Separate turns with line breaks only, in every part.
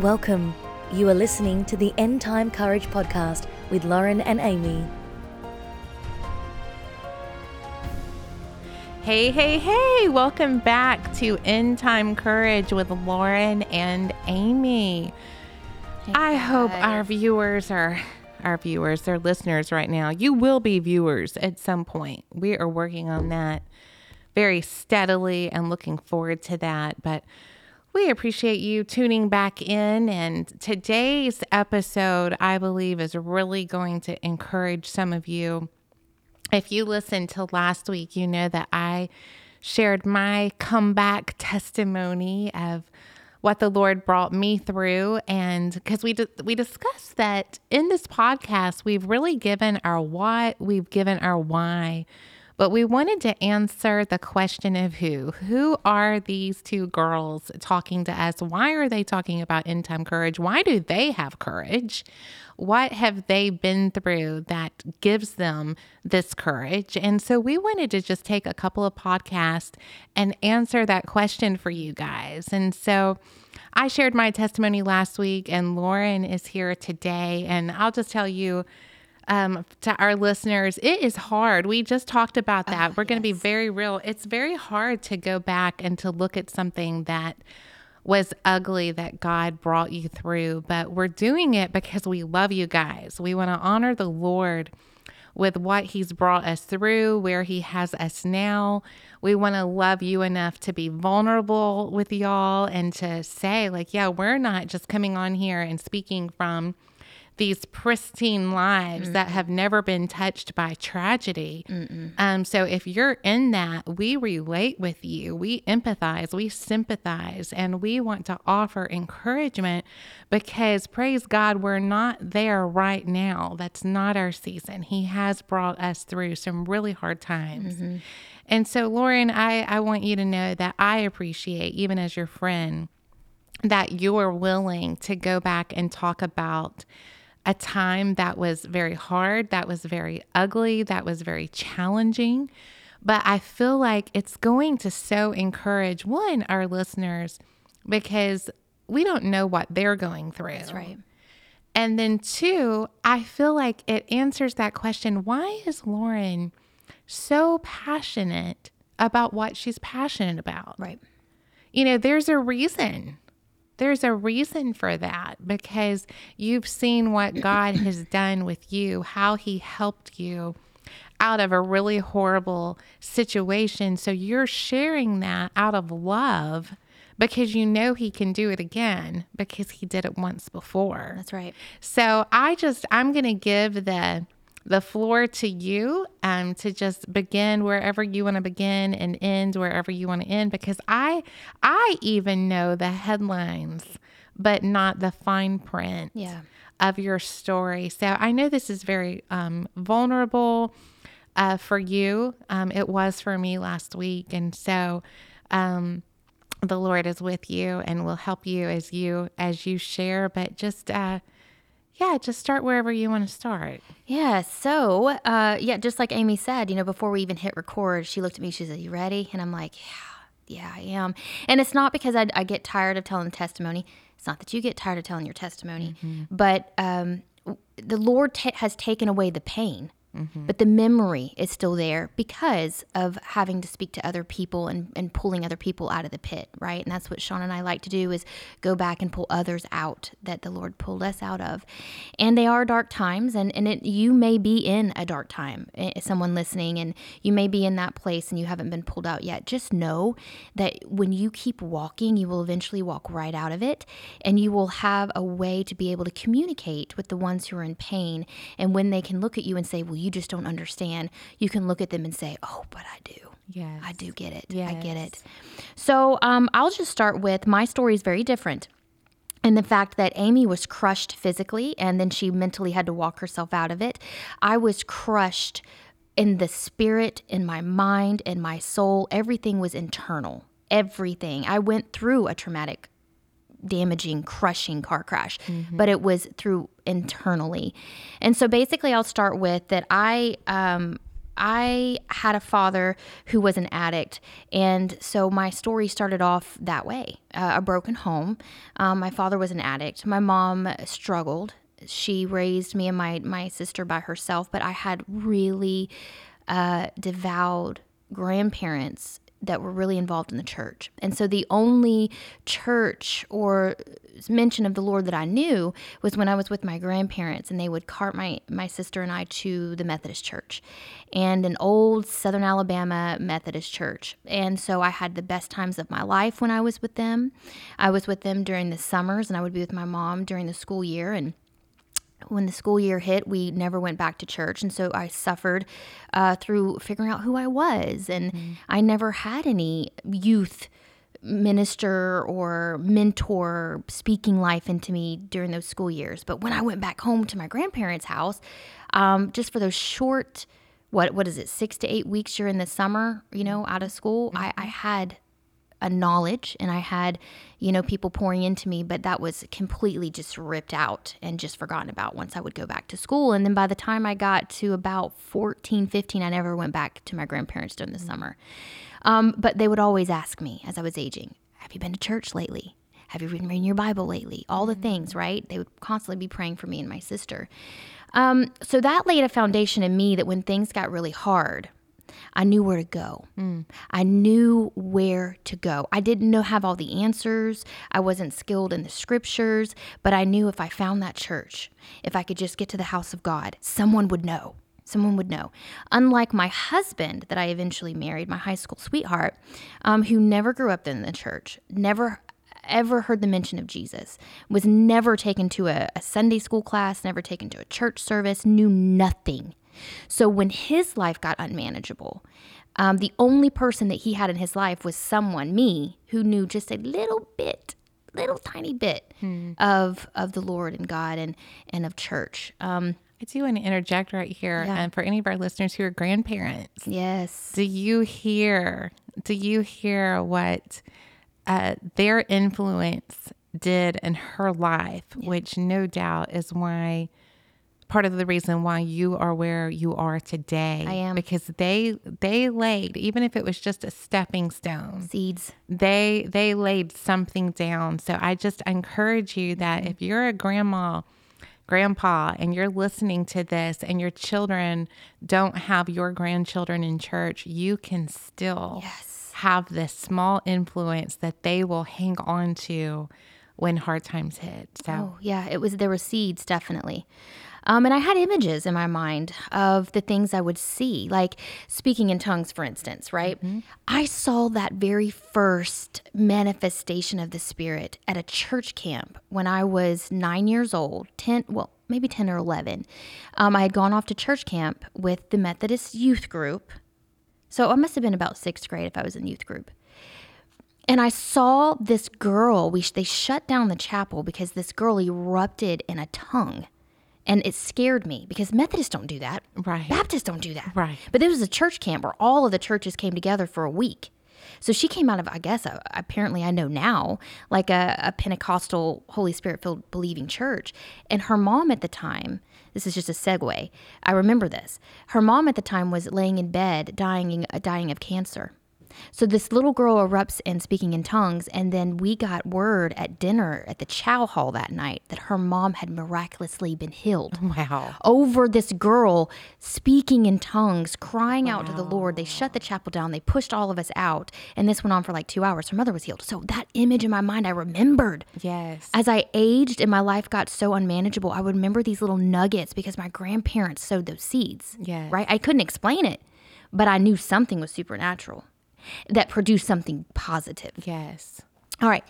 Welcome. You are listening to the End Time Courage podcast with Lauren and Amy.
Hey, hey, hey, welcome back to End Time Courage with Lauren and Amy. I hope our viewers are our viewers, they're listeners right now. You will be viewers at some point. We are working on that very steadily and looking forward to that. But we appreciate you tuning back in. And today's episode, I believe, is really going to encourage some of you. If you listened to last week, you know that I shared my comeback testimony of what the Lord brought me through. And because we, we discussed that in this podcast, we've really given our what, we've given our why. But we wanted to answer the question of who. Who are these two girls talking to us? Why are they talking about end time courage? Why do they have courage? What have they been through that gives them this courage? And so we wanted to just take a couple of podcasts and answer that question for you guys. And so I shared my testimony last week, and Lauren is here today. And I'll just tell you, um, to our listeners, it is hard. We just talked about that. Oh, We're going to be very real. It's very hard to go back and to look at something that was ugly that God brought you through, but we're doing it because we love you guys. We want to honor the Lord with what He's brought us through, where He has us now. We want to love you enough to be vulnerable with y'all and to say, like, yeah, we're not just coming on here and speaking from these pristine lives mm that have never been touched by tragedy. Um, so if you're in that, we relate with you, we empathize, we sympathize, and we want to offer encouragement because praise God, we're not there right now. That's not our season. He has brought us through some really hard times. Mm-hmm. And so, Lauren, I, I want you to know that I appreciate, even as your friend, that you're willing to go back and talk about a time that was very hard, that was very ugly, that was very challenging. But I feel like it's going to so encourage one, our listeners, because we don't know what they're going through.
That's right.
And then two, I feel like it answers that question why is Lauren so passionate about what she's passionate about?
Right.
You know, there's a reason there's a reason for that because you've seen what God has done with you, how He helped you out of a really horrible situation. So you're sharing that out of love because you know He can do it again because He did it once before.
That's right.
So I just, I'm going to give the the floor to you um, to just begin wherever you want to begin and end wherever you want to end because I I even know the headlines but not the fine print
yeah.
of your story. So I know this is very um, vulnerable uh, for you. Um, it was for me last week, and so um, the Lord is with you and will help you as you as you share. But just uh, yeah, just start wherever you want to start.
Yeah. So, uh, yeah, just like Amy said, you know, before we even hit record, she looked at me. She said, "You ready?" And I'm like, "Yeah, yeah, I am." And it's not because I, I get tired of telling the testimony. It's not that you get tired of telling your testimony, mm-hmm. but um, the Lord t- has taken away the pain. Mm-hmm. But the memory is still there because of having to speak to other people and, and pulling other people out of the pit, right? And that's what Sean and I like to do is go back and pull others out that the Lord pulled us out of. And they are dark times and, and it, you may be in a dark time, eh, someone listening, and you may be in that place and you haven't been pulled out yet. Just know that when you keep walking, you will eventually walk right out of it and you will have a way to be able to communicate with the ones who are in pain. And when they can look at you and say, well, you just don't understand, you can look at them and say, "Oh, but I do.
Yes.
I do get it.
Yes.
I get it." So, um, I'll just start with my story is very different. And the fact that Amy was crushed physically and then she mentally had to walk herself out of it. I was crushed in the spirit, in my mind, in my soul. Everything was internal. Everything. I went through a traumatic damaging, crushing car crash, mm-hmm. but it was through internally. And so basically, I'll start with that I, um, I had a father who was an addict, and so my story started off that way uh, a broken home. Um, my father was an addict. My mom struggled. She raised me and my, my sister by herself, but I had really uh, devout grandparents that were really involved in the church. And so the only church or mention of the Lord that I knew was when I was with my grandparents and they would cart my, my sister and I to the Methodist church and an old Southern Alabama Methodist church. And so I had the best times of my life when I was with them. I was with them during the summers and I would be with my mom during the school year and when the school year hit, we never went back to church. And so I suffered uh, through figuring out who I was. And mm. I never had any youth minister or mentor speaking life into me during those school years. But when I went back home to my grandparents' house, um, just for those short, what what is it, six to eight weeks during the summer, you know, out of school, mm-hmm. I, I had a knowledge and I had, you know, people pouring into me, but that was completely just ripped out and just forgotten about once I would go back to school. And then by the time I got to about 14, 15, I never went back to my grandparents during the mm-hmm. summer. Um, but they would always ask me as I was aging, Have you been to church lately? Have you been reading your Bible lately? All the mm-hmm. things, right? They would constantly be praying for me and my sister. Um, so that laid a foundation in me that when things got really hard, I knew where to go. Mm. I knew where to go. I didn't know have all the answers. I wasn't skilled in the scriptures, but I knew if I found that church, if I could just get to the house of God, someone would know. Someone would know. Unlike my husband that I eventually married, my high school sweetheart, um, who never grew up in the church, never ever heard the mention of Jesus, was never taken to a, a Sunday school class, never taken to a church service, knew nothing so when his life got unmanageable, um, the only person that he had in his life was someone, me, who knew just a little bit, little tiny bit hmm. of of the Lord and God and and of church. Um,
I do want to interject right here, yeah. and for any of our listeners who are grandparents,
yes,
do you hear? Do you hear what uh, their influence did in her life, yeah. which no doubt is why part of the reason why you are where you are today.
I am
because they they laid even if it was just a stepping stone
seeds.
They they laid something down. So I just encourage you that mm-hmm. if you're a grandma, grandpa, and you're listening to this, and your children don't have your grandchildren in church, you can still
yes.
have this small influence that they will hang on to when hard times hit. So
oh, yeah, it was there were seeds definitely. Um, and I had images in my mind of the things I would see, like speaking in tongues, for instance, right? Mm-hmm. I saw that very first manifestation of the Spirit at a church camp when I was nine years old, 10, well, maybe 10 or 11. Um, I had gone off to church camp with the Methodist youth group. So I must have been about sixth grade if I was in youth group. And I saw this girl. We they shut down the chapel because this girl erupted in a tongue. And it scared me because Methodists don't do that.
Right.
Baptists don't do that.
Right.
But this was a church camp where all of the churches came together for a week. So she came out of, I guess, a, apparently I know now, like a, a Pentecostal, Holy Spirit filled believing church. And her mom at the time, this is just a segue. I remember this. Her mom at the time was laying in bed, dying, dying of cancer. So this little girl erupts in speaking in tongues, and then we got word at dinner at the chow hall that night that her mom had miraculously been healed.
Wow.
Over this girl speaking in tongues, crying wow. out to the Lord. They shut the chapel down, they pushed all of us out, and this went on for like two hours. Her mother was healed. So that image in my mind, I remembered.
Yes.
As I aged and my life got so unmanageable, I would remember these little nuggets because my grandparents sowed those seeds.
Yes.
Right? I couldn't explain it, but I knew something was supernatural that produce something positive.
Yes.
All right.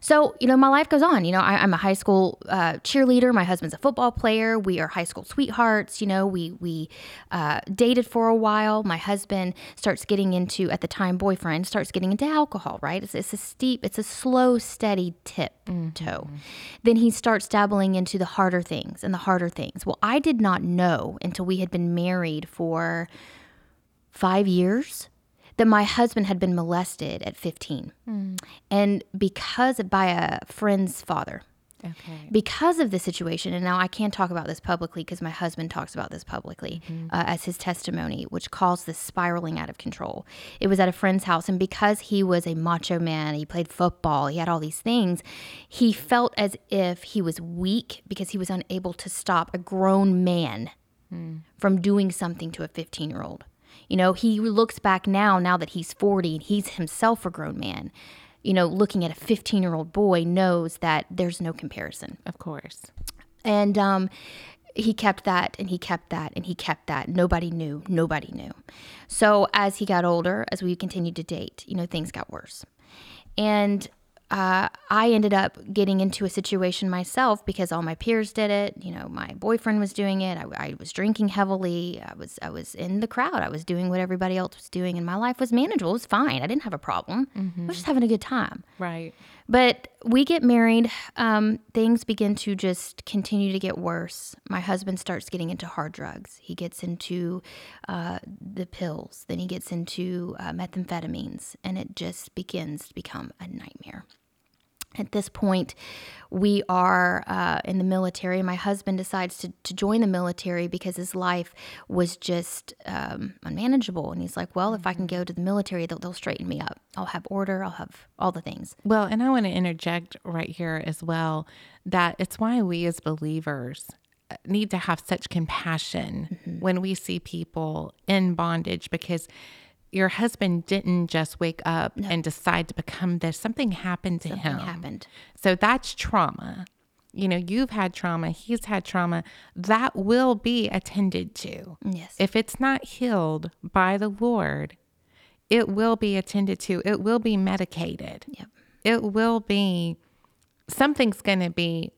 So, you know, my life goes on. You know, I, am a high school uh, cheerleader. My husband's a football player. We are high school sweethearts. You know, we we uh, dated for a while. My husband starts getting into, at the time, boyfriend starts getting into alcohol. Right? It's, it's a steep, it's a slow, steady tip mm-hmm. toe. Then he starts dabbling into the harder things and the harder things. Well, I did not know until we had been married for five years that my husband had been molested at 15. Mm. And because by a friend's father.
Okay.
because of the situation. And now I can't talk about this publicly because my husband talks about this publicly uh, as his testimony, which caused this spiraling out of control. It was at a friend's house, and because he was a macho man, he played football, he had all these things, he felt as if he was weak because he was unable to stop a grown man from doing something to a 15 year old. You know, he looks back now, now that he's 40 and he's himself a grown man, you know, looking at a 15 year old boy knows that there's no comparison.
Of course.
And um, he kept that and he kept that and he kept that. Nobody knew. Nobody knew. So as he got older, as we continued to date, you know, things got worse. And uh, I ended up getting into a situation myself because all my peers did it. You know, my boyfriend was doing it. I, I was drinking heavily. I was I was in the crowd. I was doing what everybody else was doing, and my life was manageable. It was fine. I didn't have a problem. I was just having a good time.
Right.
But we get married. Um, things begin to just continue to get worse. My husband starts getting into hard drugs. He gets into uh, the pills. Then he gets into uh, methamphetamines, and it just begins to become a nightmare. At this point, we are uh, in the military. My husband decides to, to join the military because his life was just um, unmanageable. And he's like, Well, if I can go to the military, they'll, they'll straighten me up. I'll have order, I'll have all the things.
Well, and I want to interject right here as well that it's why we as believers uh, need to have such compassion when we see people in bondage because your husband didn't just wake up and decide to become this. Something happened to him.
happened.
So that's trauma. You know, you've had trauma, he's had trauma. That will be attended to.
Yes.
If it's not healed by the Lord, it will be attended to. It will be medicated.
Yep.
It will be something's going to be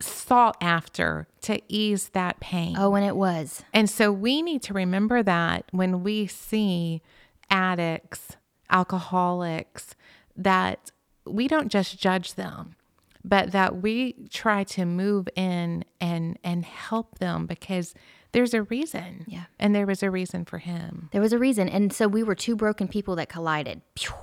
sought after to ease that pain.
Oh, and it was.
And so we need to remember that when we see addicts, alcoholics, that we don't just judge them, but that we try to move in and and help them because there's a reason.
Yeah.
And there was a reason for him.
There was a reason. And so we were two broken people that collided. Phew.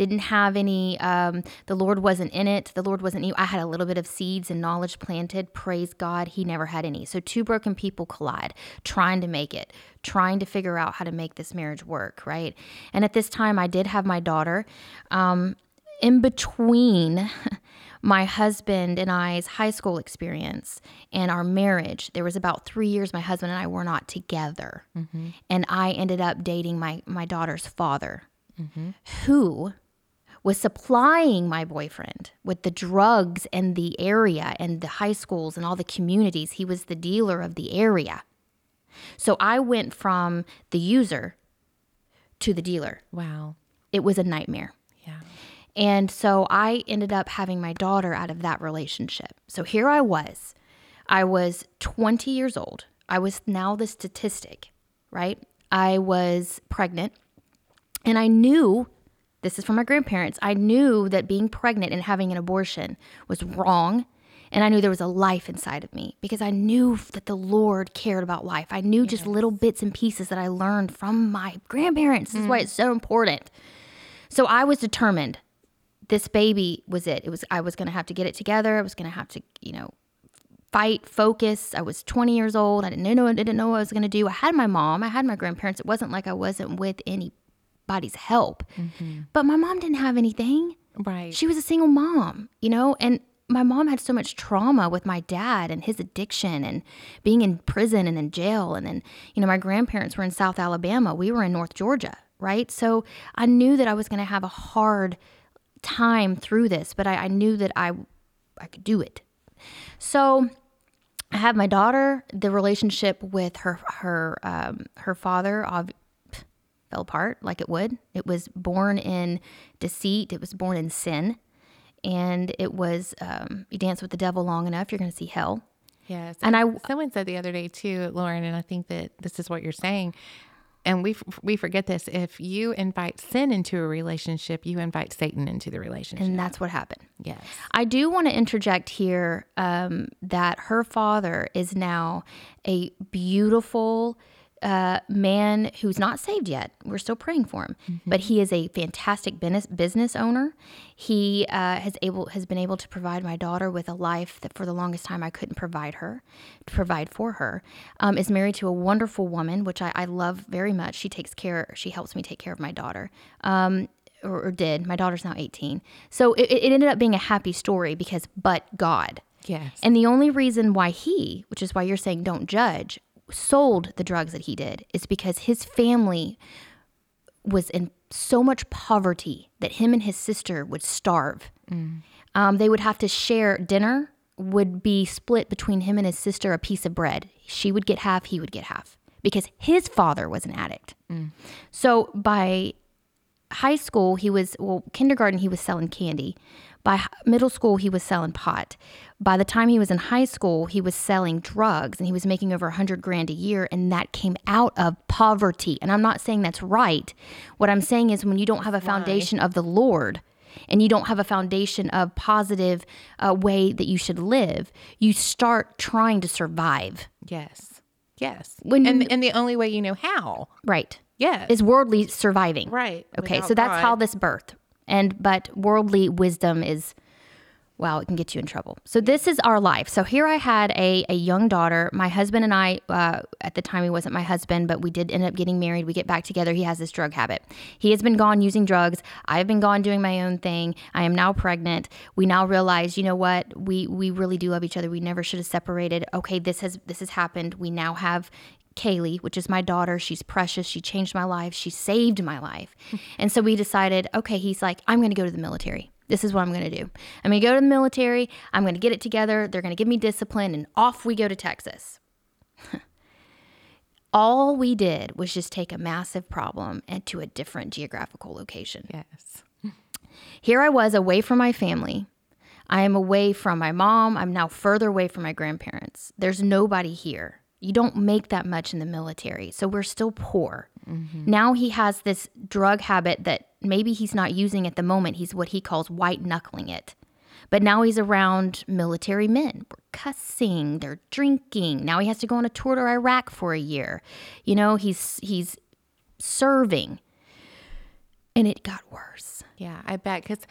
Didn't have any, um, the Lord wasn't in it. The Lord wasn't, I had a little bit of seeds and knowledge planted. Praise God. He never had any. So two broken people collide, trying to make it, trying to figure out how to make this marriage work, right? And at this time, I did have my daughter. Um, in between my husband and I's high school experience and our marriage, there was about three years my husband and I were not together. And I ended up dating my, my daughter's father, who was supplying my boyfriend with the drugs and the area and the high schools and all the communities. He was the dealer of the area. So I went from the user to the dealer.
Wow.
It was a nightmare.
Yeah.
And so I ended up having my daughter out of that relationship. So here I was. I was 20 years old. I was now the statistic, right? I was pregnant. And I knew this is from my grandparents. I knew that being pregnant and having an abortion was wrong. And I knew there was a life inside of me because I knew that the Lord cared about life. I knew just little bits and pieces that I learned from my grandparents. This is why mm. it's so important. So I was determined this baby was it. It was I was going to have to get it together. I was going to have to, you know, fight, focus. I was 20 years old. I didn't know I didn't know what I was going to do. I had my mom, I had my grandparents. It wasn't like I wasn't with anybody's help. But my mom didn't have anything.
Right.
She was a single mom, you know, and my mom had so much trauma with my dad and his addiction and being in prison and in jail. And then, you know, my grandparents were in South Alabama. We were in North Georgia, right? So I knew that I was going to have a hard time through this, but I, I knew that I, I could do it. So I have my daughter. The relationship with her her um, her father fell apart like it would. It was born in deceit. It was born in sin, and it was um, you dance with the devil long enough, you're going to see hell.
Yes.
And I-
someone said the other day too, Lauren, and I think that this is what you're saying. And we f- we forget this. If you invite sin into a relationship, you invite Satan into the relationship.
And that's what happened.
yes.
I do want to interject here um, that her father is now a beautiful, uh, man who's not saved yet. We're still praying for him, but he is a fantastic business business owner. He uh, has able has been able to provide my daughter with a life that for the longest time I couldn't provide her, to provide for her. Um, is married to a wonderful woman, which I, I love very much. She takes care. She helps me take care of my daughter. Um, or, or did. My daughter's now 18. So it, it ended up being a happy story because, but God.
Yes.
And the only reason why he, which is why you're saying don't judge, sold the drugs that he did is because his family was in so much poverty that him and his sister would starve. Um, they would have to share dinner, would be split between him and his sister a piece of bread. She would get half, he would get half because his father was an addict. So by high school, he was, well, kindergarten, he was selling candy. By middle school, he was selling pot. By the time he was in high school, he was selling drugs and he was making over a 100 grand a year. And that came out of poverty. And I'm not saying that's right. What I'm saying is when you don't have a foundation of the Lord, and you don't have a foundation of positive uh, way that you should live, you start trying to survive.
yes. Yes.
When
and
you-
and the only way you know how.
Right.
Yes.
Is worldly surviving.
Right.
Okay,
Without
so that's
God.
how this birth And but worldly wisdom is wow, it can get you in trouble. So this is our life. So here I had a, a young daughter. My husband and I, uh, at the time he wasn't my husband, but we did end up getting married. We get back together. He has this drug habit. He has been gone using drugs. I've been gone doing my own thing. I am now pregnant. We now realize, you know what? We we really do love each other. We never should have separated. Okay, this has this has happened. We now have Kaylee, which is my daughter. She's precious. She changed my life. She saved my life. and so we decided, okay, he's like, I'm going to go to the military. This is what I'm going to do. I'm going to go to the military. I'm going to get it together. They're going to give me discipline, and off we go to Texas. All we did was just take a massive problem and to a different geographical location.
yes.
Here I was away from my family. I am away from my mom. I'm now further away from my grandparents. There's nobody here. You don't make that much in the military. So we're still poor. Mm-hmm. Now he has this drug habit that maybe he's not using at the moment. He's what he calls white knuckling it. But now he's around military men. We're cussing, they're drinking. Now he has to go on a tour to Iraq for a year. You know, he's he's serving. And it got worse.
Yeah, I bet. Because,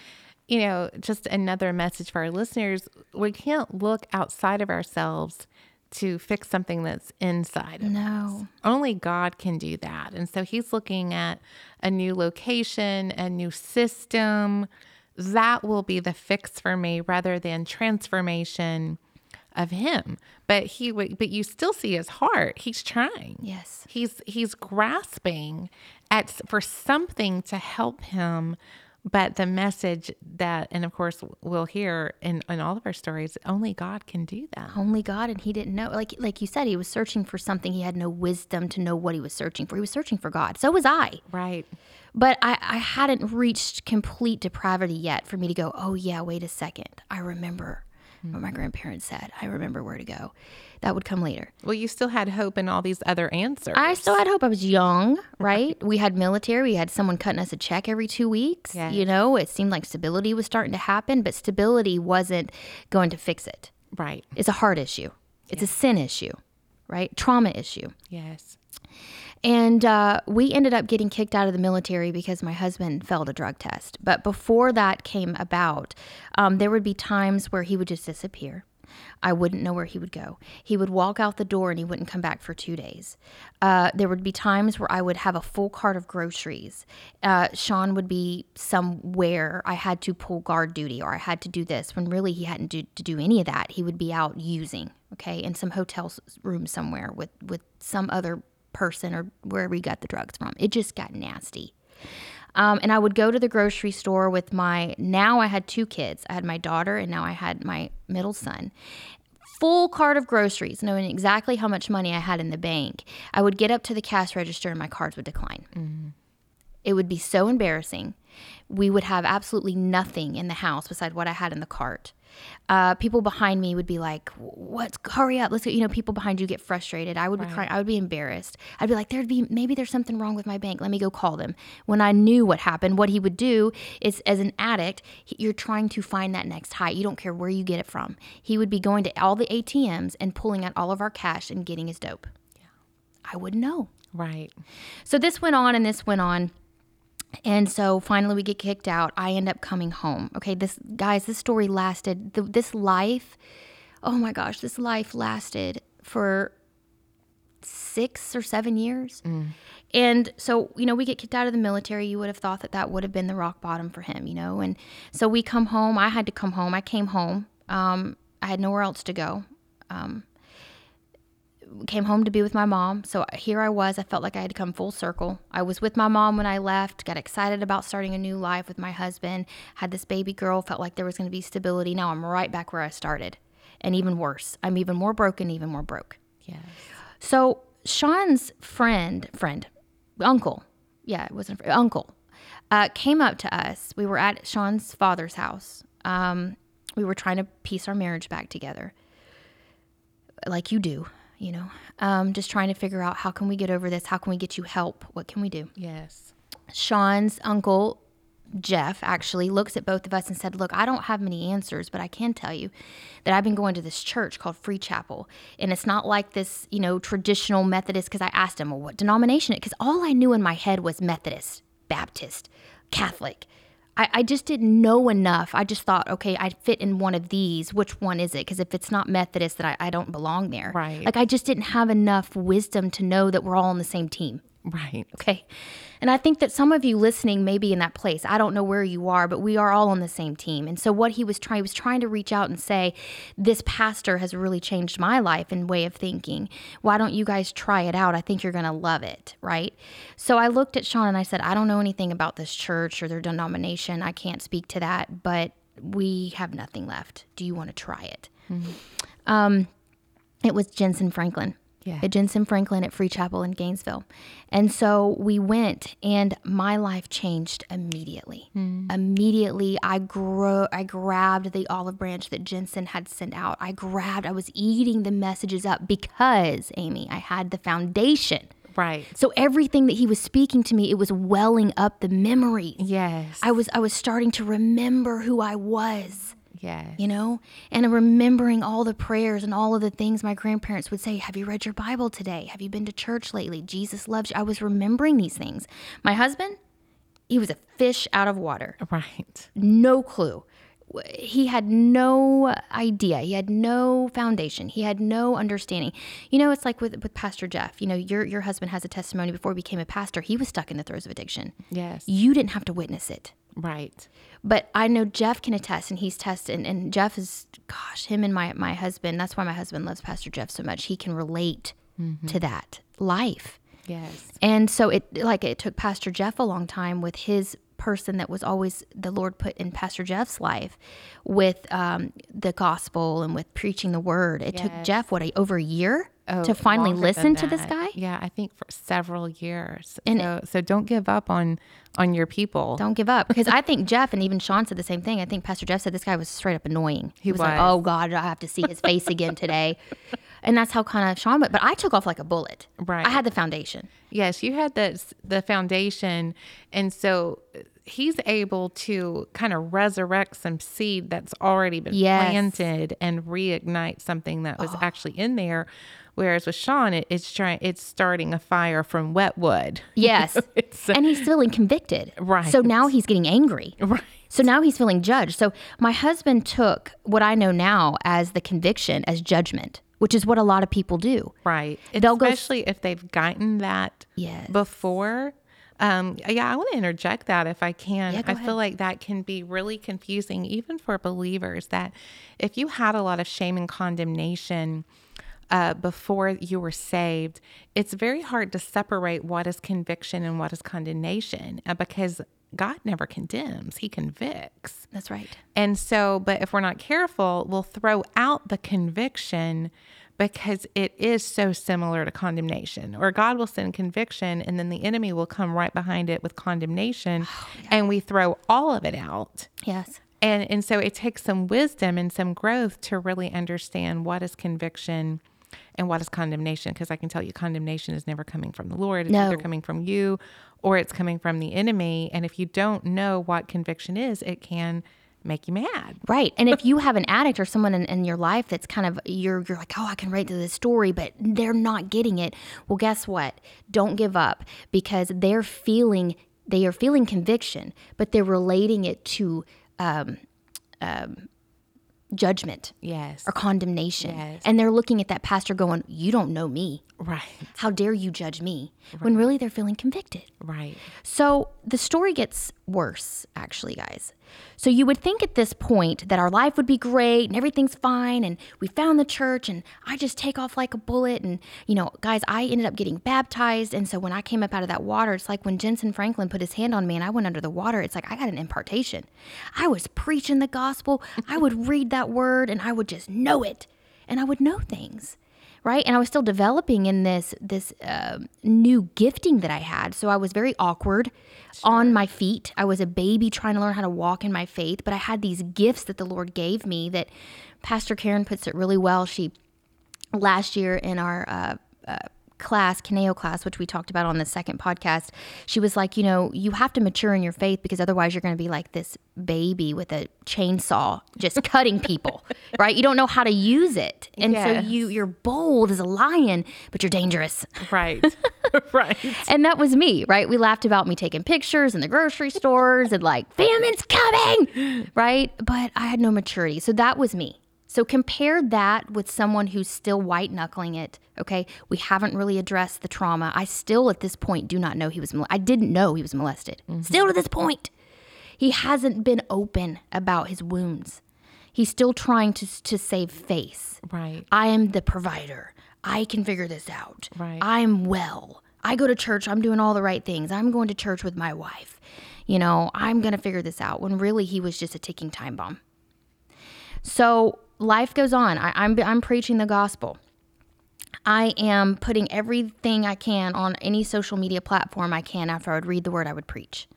you know, just another message for our listeners we can't look outside of ourselves to fix something that's inside of
No.
Only God can do that. And so he's looking at a new location, a new system. That will be the fix for me rather than transformation of him. But he would but you still see his heart. He's trying.
Yes.
He's he's grasping at for something to help him. But the message that, and of course, we'll hear in, in all of our stories, only God can do that.
only God and he didn't know like like you said he was searching for something. He had no wisdom to know what he was searching for. He was searching for God. So was I.
Right.
but I, I hadn't reached complete depravity yet for me to go oh yeah wait a second. I remember what my hmm. grandparents said. I remember where to go. That would come later.
Well, you still had hope in all these other answers.
I still had hope. I was young right? We had military. We had someone cutting us a check every two weeks.
Yes.
you know it seemed like stability was starting to happen but stability wasn't going to fix it.
Right.
it's a heart issue. It's a sin issue right? Trauma issue.
Yes.
And uh, we ended up getting kicked out of the military because my husband failed a drug test. But before that came about, um, there would be times where he would just disappear. I wouldn't know where he would go. He would walk out the door and he wouldn't come back for two days. Uh, there would be times where I would have a full cart of groceries. Uh, Sean would be somewhere. I had to pull guard duty or I had to do this when really he hadn't do, to do any of that. He would be out using, okay, in some hotel room somewhere with, with some other person or wherever he got the drugs from. It just got nasty. Um, and I would go to the grocery store with my, now I had two kids. I had my daughter and now I had my middle son. Full cart of groceries, knowing exactly how much money I had in the bank. I would get up to the cash register and my cards would decline. It would be so embarrassing. We would have absolutely nothing in the house beside what I had in the cart. Uh, people behind me would be like, "What's? Hurry up! Let's go!" You know, people behind you get frustrated. I would be crying. I would be embarrassed. I'd be like, "There'd be maybe there's something wrong with my bank. Let me go call them." When I knew what happened, what he would do is, as an addict, he, you're trying to find that next high. You don't care where you get it from. He would be going to all the ATMs and pulling out all of our cash and getting his dope. Yeah. I wouldn't know.
Right.
So this went on and this went on. And so finally we get kicked out. I end up coming home. Okay, this guys, this story lasted th- this life. Oh my gosh, this life lasted for 6 or 7 years. And so, you know, we get kicked out of the military. You would have thought that that would have been the rock bottom for him, you know. And so we come home. I had to come home. I came home. Um, I had nowhere else to go. Um, came home to be with my mom. So here I was. I felt like I had come full circle. I was with my mom when I left, got excited about starting a new life with my husband, had this baby girl, felt like there was going to be stability. Now I'm right back where I started. And even worse, I'm even more broken, even more broke.
Yes.
So Sean's friend, friend, uncle, yeah, it wasn't a friend, uncle, uh, came up to us. We were at Sean's father's house. Um, we were trying to piece our marriage back together, like you do, you know. Um, just trying to figure out how can we get over this? How can we get you help? What can we do?
Yes.
Sean's uncle, Jeff, actually looks at both of us and said, Look, I don't have many answers, but I can tell you that I've been going to this church called Free Chapel. And it's not like this, you know, traditional Methodist, because I asked him, Well, what denomination? Because all I knew in my head was Methodist, Baptist, Catholic. I, I just didn't know enough. I just thought, okay, I fit in one of these. Which one is it? Because if it's not Methodist, that I, I don't belong there.
Right.
Like I just didn't have enough wisdom to know that we're all on the same team.
Right.
Okay. And I think that some of you listening may be in that place. I don't know where you are, but we are all on the same team. And so what he was trying he was trying to reach out and say, this pastor has really changed my life and way of thinking. Why don't you guys try it out? I think you're going to love it, right? So I looked at Sean and I said, I don't know anything about this church or their denomination. I can't speak to that, but we have nothing left. Do you want to try it? Um, it was Jentezen Franklin
Yeah.
at Jentezen Franklin at Free Chapel in Gainesville. And so we went and my life changed immediately. Hmm. Immediately I grew I grabbed the olive branch that Jentezen had sent out. I grabbed I was eating the messages up because Amy, I had the foundation.
Right.
So everything that he was speaking to me, it was welling up the memories.
Yes.
I was I was starting to remember who I was
yes.
you know? And remembering all the prayers and all of the things my grandparents would say have you read your bible today? Have you been to church lately? Jesus loves you. I was remembering these things. My husband he was a fish out of water.
Right.
no clue. He had no idea. He had no foundation. He had no understanding. You know it's like with with pastor jeff. You know your your husband has a testimony. Before he became a pastor he was stuck in the throes of addiction.
Yes.
you didn't have to witness it.
Right.
But I know Jeff can attest, and he's tested. And, and Jeff is, gosh, him and my my husband. That's why my husband loves Pastor Jeff so much. He can relate mm-hmm. to that life.
Yes.
And so it like it took Pastor Jeff a long time with his person that was always the Lord put in Pastor Jeff's life with um, the gospel and with preaching the word. It took Jeff what a, over a year
Oh,
to finally listen to this guy.
Yeah, I think for several years.
And
so, so don't give up on on your people.
Don't give up because I think Jeff and even Sean said the same thing. I think Pastor Jeff said this guy was straight up annoying. He, was, like, "Oh God, I have to see his face again today," and that's how kind of Sean went. But I took off like a bullet.
Right.
I had the foundation.
Yes, you had the the foundation, and so uh, he's able to kind of resurrect some seed that's already been
Yes. Oh.
planted and reignite something that was actually in there. Whereas with Sean, it, it's trying it's starting a fire from wet wood.
Yes, and he's feeling convicted.
Right.
So now he's getting angry.
Right.
So now he's feeling judged. So my husband took what I know now as the conviction as judgment, which is what a lot of people do.
Right.
They'll go-
Especially if they've gotten that
Yes.
before. Um, yeah, I want to interject that if I can.
Yeah, go
I feel like that can be really confusing, even for believers, that if you had a lot of shame and condemnation uh, before you were saved, it's very hard to separate what is conviction and what is condemnation uh, because God never condemns, He convicts.
That's right.
And so, but if we're not careful, we'll throw out the conviction because it is so similar to condemnation. Or God will send conviction and then the enemy will come right behind it with condemnation oh, and we throw all of it out.
Yes.
And and so it takes some wisdom and some growth to really understand what is conviction and what is condemnation because I can tell you condemnation is never coming from the Lord. It's
No.
either coming from you or it's coming from the enemy. And if you don't know what conviction is, it can make you mad.
Right. And if you have an addict or someone in, in your life that's kind of you're you're like, oh, I can relate to this story, but they're not getting it. Well, guess what? Don't give up because they're feeling they are feeling conviction, but they're relating it to um, um, judgment
Yes.
or condemnation.
Yes.
And they're looking at that pastor going, You don't know me.
Right.
How dare you judge me? When really they're feeling convicted.
Right.
So the story gets worse, actually, guys. So you would think at this point that our life would be great and everything's fine and we found the church and I just take off like a bullet. And, you know, guys, I ended up getting baptized. And so when I came up out of that water, it's like when Jentezen Franklin put his hand on me and I went under the water, it's like I got an impartation. I was preaching the gospel. I would read that word and I would just know it and I would know things right? And i was still developing in this this uh, new gifting that i had. So i was very awkward on my feet. I was a baby trying to learn how to walk in my faith but i had these gifts that the lord gave me that pastor karen puts it really well. She last year in our uh, uh, class, Kaneo class, which we talked about on the second podcast, she was like, you know, you have to mature in your faith because otherwise you're going to be like this baby with a chainsaw just cutting people, right? You don't know how to use it. And
Yes.
so you you're bold as a lion, but you're dangerous.
Right. right.
And that was me, right? We laughed about me taking pictures in the grocery stores and like, famine's coming, right? But I had no maturity. So that was me. So compare that with someone who's still white knuckling it. Okay. We haven't really addressed the trauma. I still, at this point, do not know he was, mol- I didn't know he was molested. Mm-hmm. Still to this point, he hasn't been open about his wounds. He's still trying to, to save face.
Right.
I am the provider. I can figure this out.
Right.
I'm well. I go to church. I'm doing all the right things. I'm going to church with my wife. You know, I'm going to figure this out when really he was just a ticking time bomb. So life goes on. I, I'm, I'm preaching the gospel. I am putting everything I can on any social media platform I can after I would read the word I would preach.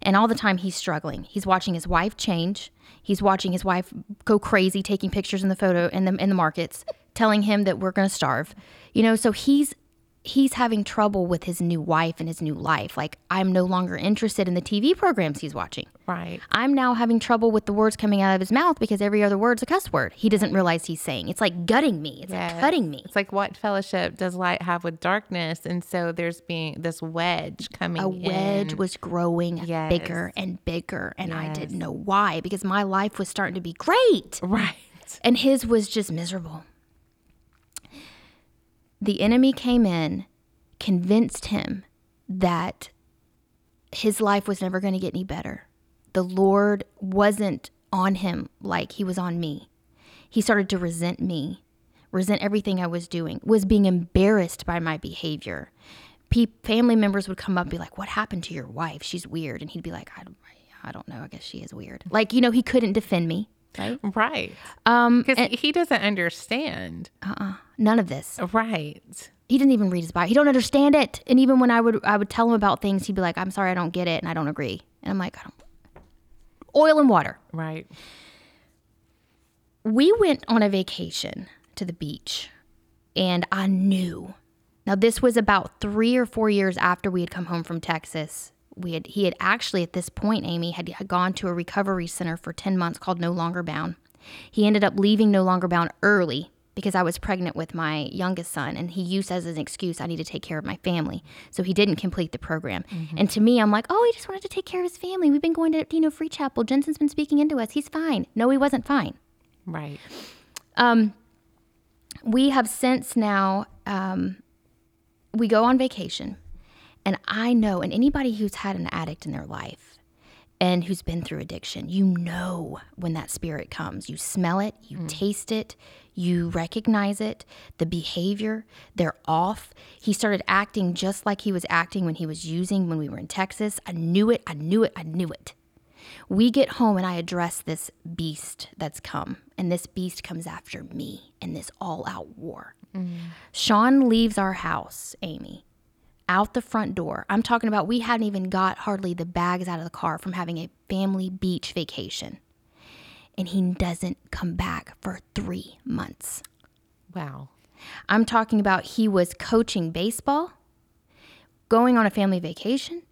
And all the time he's struggling. He's watching his wife change. He's watching his wife go crazy, taking pictures in the photo in the in the markets, telling him that we're going to starve. You know, so he's he's having trouble with his new wife and his new life. Like I'm no longer interested in the TV programs he's watching.
Right.
I'm now having trouble with the words coming out of his mouth because every other word's a cuss word. He doesn't realize he's saying. It's like gutting me. It's like cutting me.
It's like what fellowship does light have with darkness? And so there's being this wedge coming.
a wedge
in.
was growing
Yes.
bigger and bigger and i didn't know why because my life was starting to be great
Right.
and his was just miserable the enemy came in convinced him that his life was never going to get any better. The lord wasn't on him like he was on me. He started to resent me resent everything i was doing was being embarrassed by my behavior. Pe- family members would come up and be like what happened to your wife? She's weird. And he'd be like i don't, I don't know. I guess she is weird. Like you know he couldn't defend me right
Right.
um
Because he doesn't understand.
Uh uh none of this
Right.
he didn't even read his bible he don't understand it and even when i would i would tell him about things he'd be like i'm sorry i don't get it and i don't agree and i'm like i don't oil and water
Right.
we went on a vacation to the beach and I knew. Now this was about 3 or 4 years after we had come home from Texas. We had he had actually at this point Amy had, had gone to a recovery center for 10 months called No Longer Bound. He ended up leaving No Longer Bound early because I was pregnant with my youngest son and he used as an excuse I need to take care of my family. So he didn't complete the program. And to me I'm like, "Oh, he just wanted to take care of his family. We've been going to, you know, Free Chapel. Jentezen's been speaking into us. He's fine." No, he wasn't fine.
Right.
Um, we have since now um, we go on vacation, and I know, and anybody who's had an addict in their life and who's been through addiction, you know when that spirit comes. You smell it, you mm. taste it, you recognize it, the behavior, they're off. He started acting just like he was acting when he was using when we were in Texas. I knew it, I knew it, I knew it. We get home and I address this beast that's come, and this beast comes after me in this all out war. Mm. Sean leaves our house, Amy, out the front door. I'm talking about we hadn't even got hardly the bags out of the car from having a family beach vacation. And he doesn't come back for three months.
Wow.
I'm talking about he was coaching baseball, going on a family vacation.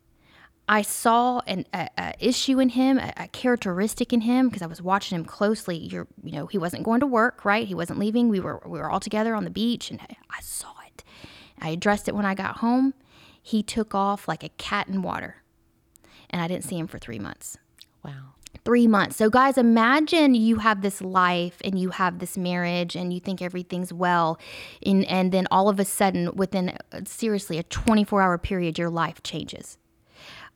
I saw an a, a issue in him, a, a characteristic in him, because I was watching him closely. You're, you know, he wasn't going to work, right? He wasn't leaving. We were we were all together on the beach, and I, I saw it. I addressed it when I got home. He took off like a cat in water, and I didn't see him for three months
Wow.
three months. So, guys, imagine you have this life and you have this marriage and you think everything's well. And, and then all of a sudden, within uh, seriously a 24 hour period, your life changes.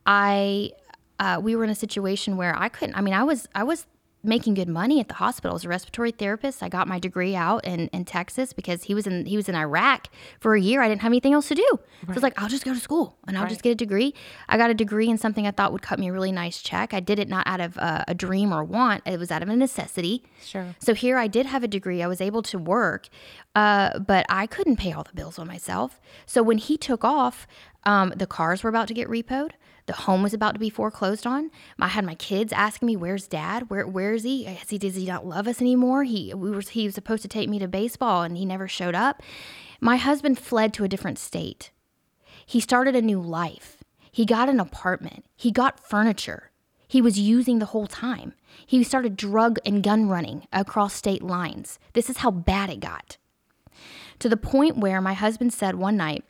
I, uh, we were in a situation where I couldn't, I mean, I was, I was making good money at the hospital as a respiratory therapist. I got my degree out in, in Texas because he was in he was in Iraq for a year. I didn't have anything else to do. So I was like, I'll just go to school and I'll just get a degree. I got a degree in something I thought would cut me a really nice check. I did it not out of uh, a dream or want. It was out of a necessity.
Sure.
So here I did have a degree. I was able to work, uh, but I couldn't pay all the bills on myself. So when he took off, um, the cars were about to get repoed. The home was about to be foreclosed on. I had my kids asking me, "Where's Dad? Where Where is he? Is he does he not love us anymore? He we were he was supposed to take me to baseball and he never showed up." My husband fled to a different state. He started a new life. He got an apartment. He got furniture. He was using the whole time. He started drug and gun running across state lines. This is how bad it got. To the point where my husband said one night,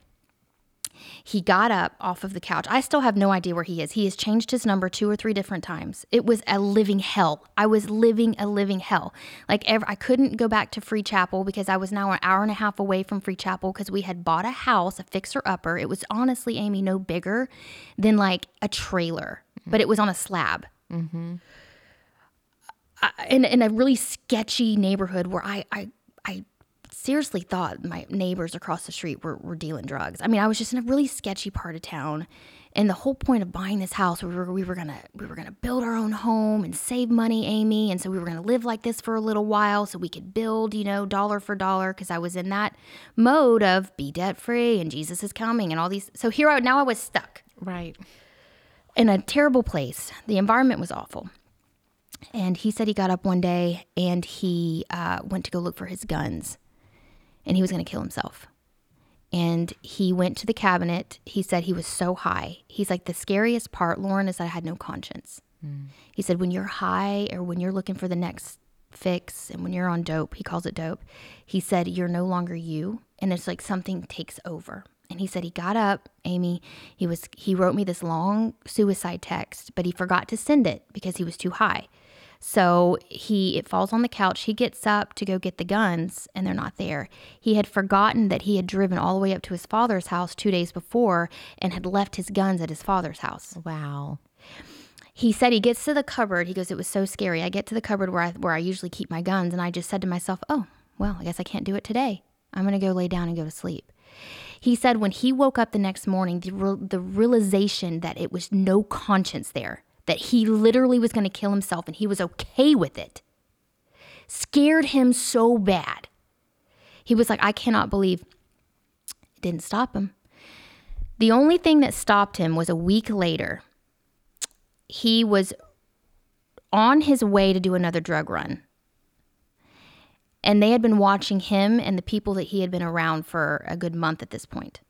he got up off of the couch. I still have no idea where he is. He has changed his number two or three different times. It was a living hell. I was living a living hell. Like ever, I couldn't go back to Free Chapel because I was now an hour and a half away from Free Chapel because we had bought a house, a fixer upper. It was honestly, Amy, no bigger than like a trailer, but it was on a slab. Mm-hmm. I, in, in a really sketchy neighborhood where I, I seriously thought my neighbors across the street were, were dealing drugs. I mean, I was just in a really sketchy part of town. And the whole point of buying this house, we were, we were gonna we were gonna build our own home and save money, Amy. And so we were gonna live like this for a little while, so we could build, you know, dollar for dollar. Because I was in that mode of be debt free and Jesus is coming and all these. So here I now I was stuck
Right.
in a terrible place. The environment was awful. And he said he got up one day and he uh, went to go look for his guns and he was going to kill himself. And he went to the cabinet. He said he was so high. He's like, the scariest part, Lauren, is that I had no conscience. Hmm. He said, when you're high or when you're looking for the next fix and when you're on dope, he calls it dope, he said, you're no longer you. And it's like something takes over. And he said he got up, Amy, he was he wrote me this long suicide text, but he forgot to send it because he was too high. So he it falls on the couch. He gets up to go get the guns and they're not there. He had forgotten that he had driven all the way up to his father's house 2 days before and had left his guns at his father's house
Wow.
he said he gets to the cupboard. He goes, "It was so scary. I get to the cupboard where I where I usually keep my guns, and I just said to myself, "Oh, well, I guess I can't do it today. I'm gonna go lay down and go to sleep." He said when he woke up the next morning, the real the realization that it was no conscience there, that he literally was going to kill himself, and he was okay with it, scared him so bad. He was like, "I cannot believe." It didn't stop him. The only thing that stopped him was a week later he was on his way to do another drug run. And they had been watching him and the people that he had been around for a good month at this point.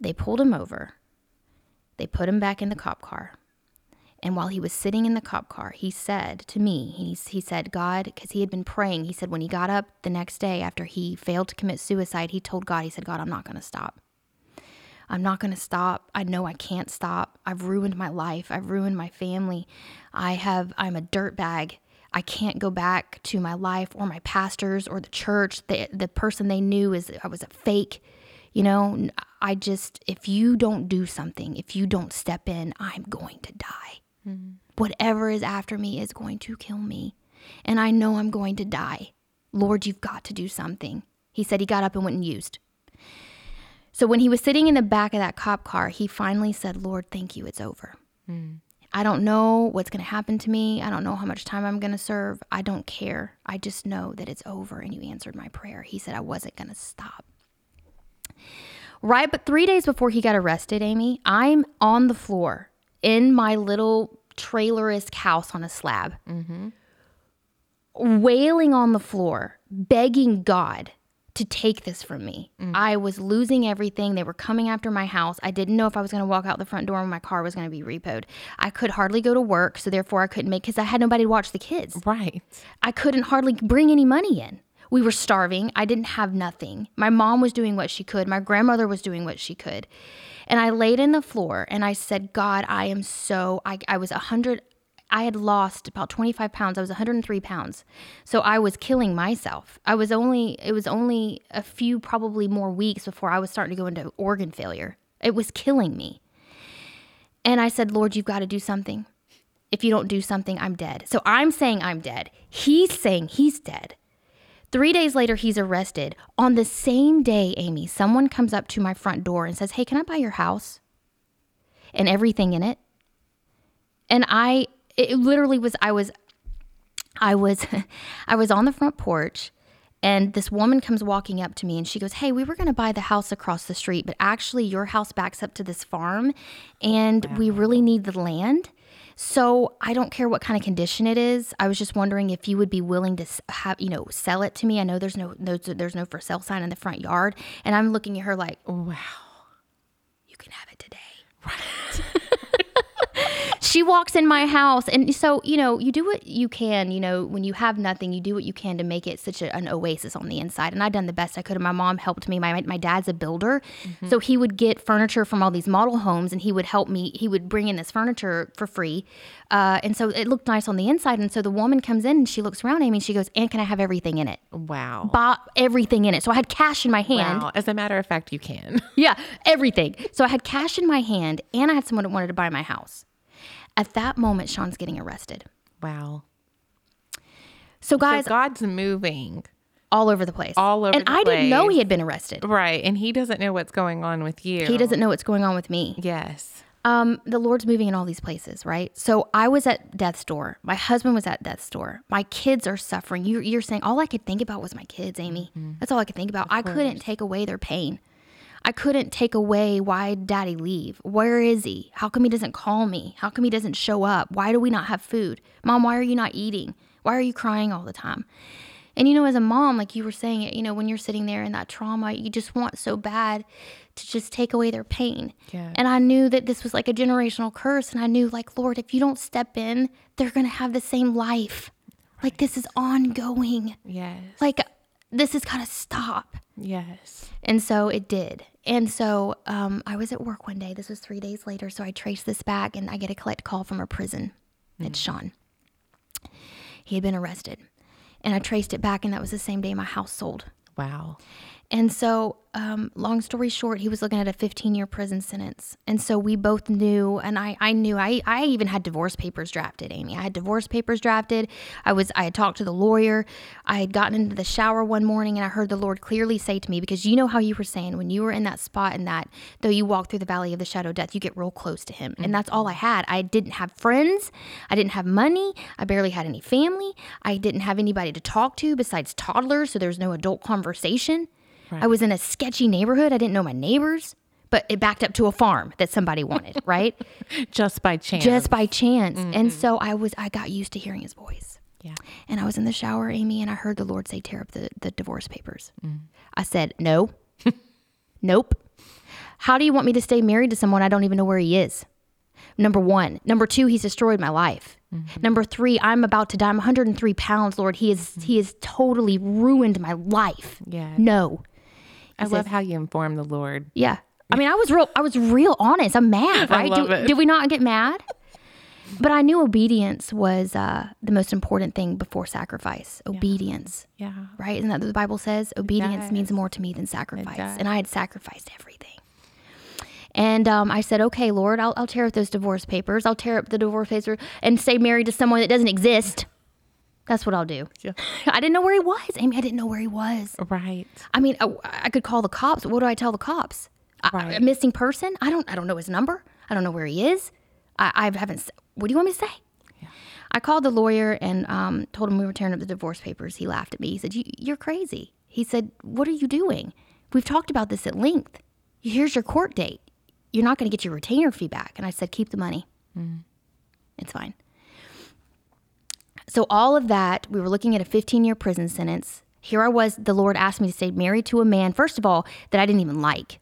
They pulled him over. They put him back in the cop car. And while he was sitting in the cop car, he said to me, he, he said, God, because he had been praying, he said, when he got up the next day after he failed to commit suicide, he told God, he said, God, I'm not going to stop. I'm not going to stop. I know I can't stop. I've ruined my life. I've ruined my family. I have I'm a dirtbag. I can't go back to my life or my pastors or the church. The the person they knew is I was a fake. You know, I just if you don't do something, if you don't step in, I'm going to die. Mm-hmm. Whatever is after me is going to kill me. And I know I'm going to die. Lord, you've got to do something. He said he got up and went and used. So when he was sitting in the back of that cop car, he finally said, Lord, thank you, it's over. Mm. I don't know what's going to happen to me. I don't know how much time I'm going to serve. I don't care. I just know that it's over and you answered my prayer. He said I wasn't going to stop. Right, but three days before he got arrested, Amy, I'm on the floor in my little trailerisk house on a slab, mm-hmm. wailing on the floor, begging God to take this from me. Mm. I was losing everything. They were coming after my house. I didn't know if I was going to walk out the front door when my car was going to be repoed. I could hardly go to work, so therefore I couldn't make because I had nobody to watch the kids.
Right.
I couldn't hardly bring any money in. We were starving. I didn't have nothing. My mom was doing what she could. My grandmother was doing what she could. And I laid in the floor and I said, God, I am so, I, I was 100, I had lost about 25 pounds. I was 103 pounds. So I was killing myself. I was only, it was only a few, probably more weeks before I was starting to go into organ failure. It was killing me. And I said, Lord, you've got to do something. If you don't do something, I'm dead. So I'm saying I'm dead. He's saying he's dead. Three days later, he's arrested. On the same day, Amy, someone comes up to my front door and says, Hey, can I buy your house? And everything in it. And I, it literally was, I was, I was, I was on the front porch and this woman comes walking up to me and she goes, Hey, we were going to buy the house across the street, but actually your house backs up to this farm and we really need the land. So I don't care what kind of condition it is. I was just wondering if you would be willing to have, you know, sell it to me. I know there's no, no there's no for sale sign in the front yard, and I'm looking at her like,
Wow.
you can have it today. She walks in my house and so you know you do what you can you know when you have nothing you do what you can to make it such a, an oasis on the inside and i've done the best i could and my mom helped me my, my dad's a builder so he would get furniture from all these model homes and he would help me he would bring in this furniture for free uh, and so it looked nice on the inside and so the woman comes in and she looks around amy and she goes and can i have everything in it
Wow.
bought everything in it so i had cash in my hand
Wow. As a matter of fact, you can.
yeah, everything. So I had cash in my hand and I had someone that wanted to buy my house. At that moment, Sean's getting arrested.
Wow.
So, guys,
so God's moving.
all over the place.
all over
And I didn't know he had been arrested.
Right. And he doesn't know what's going on with you.
He doesn't know what's going on with me.
Yes.
Um, the Lord's moving in all these places, right? So I was at death's door. My husband was at death's door. My kids are suffering. You're, you're saying all I could think about was my kids, Amy. That's all I could think about. I couldn't take away their pain. I couldn't take away why daddy leave? Where is he? How come he doesn't call me? How come he doesn't show up? Why do we not have food? Mom, why are you not eating? Why are you crying all the time? And you know, as a mom, like you were saying, it, you know, when you're sitting there in that trauma, you just want so bad to just take away their pain.
Yeah.
And I knew that this was like a generational curse. And I knew, like, Lord, if you don't step in, they're going to have the same life. Like, this is ongoing.
Yes.
Like, this has got to stop.
Yes.
And so it did. And so um, I was at work one day. This was three days later. So I traced this back and I get a collect call from a prison. It's Sean. He had been arrested. And I traced it back, and that was the same day my house sold.
Wow.
And so, um, long story short, he was looking at a 15 year prison sentence. And so we both knew, and I, I knew, I, I even had divorce papers drafted, Amy. I had divorce papers drafted. I was, I had talked to the lawyer. I had gotten into the shower one morning and I heard the Lord clearly say to me, because you know how you were saying, when you were in that spot and that, though you walk through the valley of the shadow of death, you get real close to him. And that's all I had. I didn't have friends. I didn't have money. I barely had any family. I didn't have anybody to talk to besides toddlers. So there was no adult conversation. I was in a sketchy neighborhood. I didn't know my neighbors, but it backed up to a farm that somebody wanted, right?
Just by chance.
Just by chance. And mm-hmm. so I was I got used to hearing his voice.
yeah.
And I was in the shower, Amy, and I heard the Lord say, tear up the, the divorce papers. Mm. I said, No. nope. How do you want me to stay married to someone I don't even know where he is? Number one. Number two, he's destroyed my life. Mm-hmm. Number three, I'm about to die. I'm 103 pounds, Lord. He is mm-hmm. he has totally ruined my life.
Yeah.
No.
I love how you inform the Lord.
Yeah. I mean, I was real. I was real honest. I'm mad,
I
right?
love
do,
it.
did we not get mad? But I knew obedience was uh, the most important thing before sacrifice. Obedience,
Yeah.
right? Isn't that what the Bible says? Obedience means more to me than sacrifice. And I had sacrificed everything. And um, I said, okay, Lord, I'll, I'll tear up those divorce papers. I'll tear up the divorce papers and stay married to someone that doesn't exist. That's what I'll do.
Yeah.
I didn't know where he was. Amy, I didn't know where he was.
Right.
I mean, I, I could call the cops. What do I tell the cops?
Right.
a missing person? I don't. I don't know his number. I don't know where he is. I, I haven't. What do you want me to say? I called the lawyer and um, told him we were tearing up the divorce papers. He laughed at me. He said, you, "You're crazy." He said, "What are you doing? We've talked about this at length. Here's your court date. You're not going to get your retainer fee back." And I said, "Keep the money. It's fine." So all of that, we were looking at a 15 year prison sentence. Here I was, the Lord asked me to stay married to a man, first of all, that I didn't even like.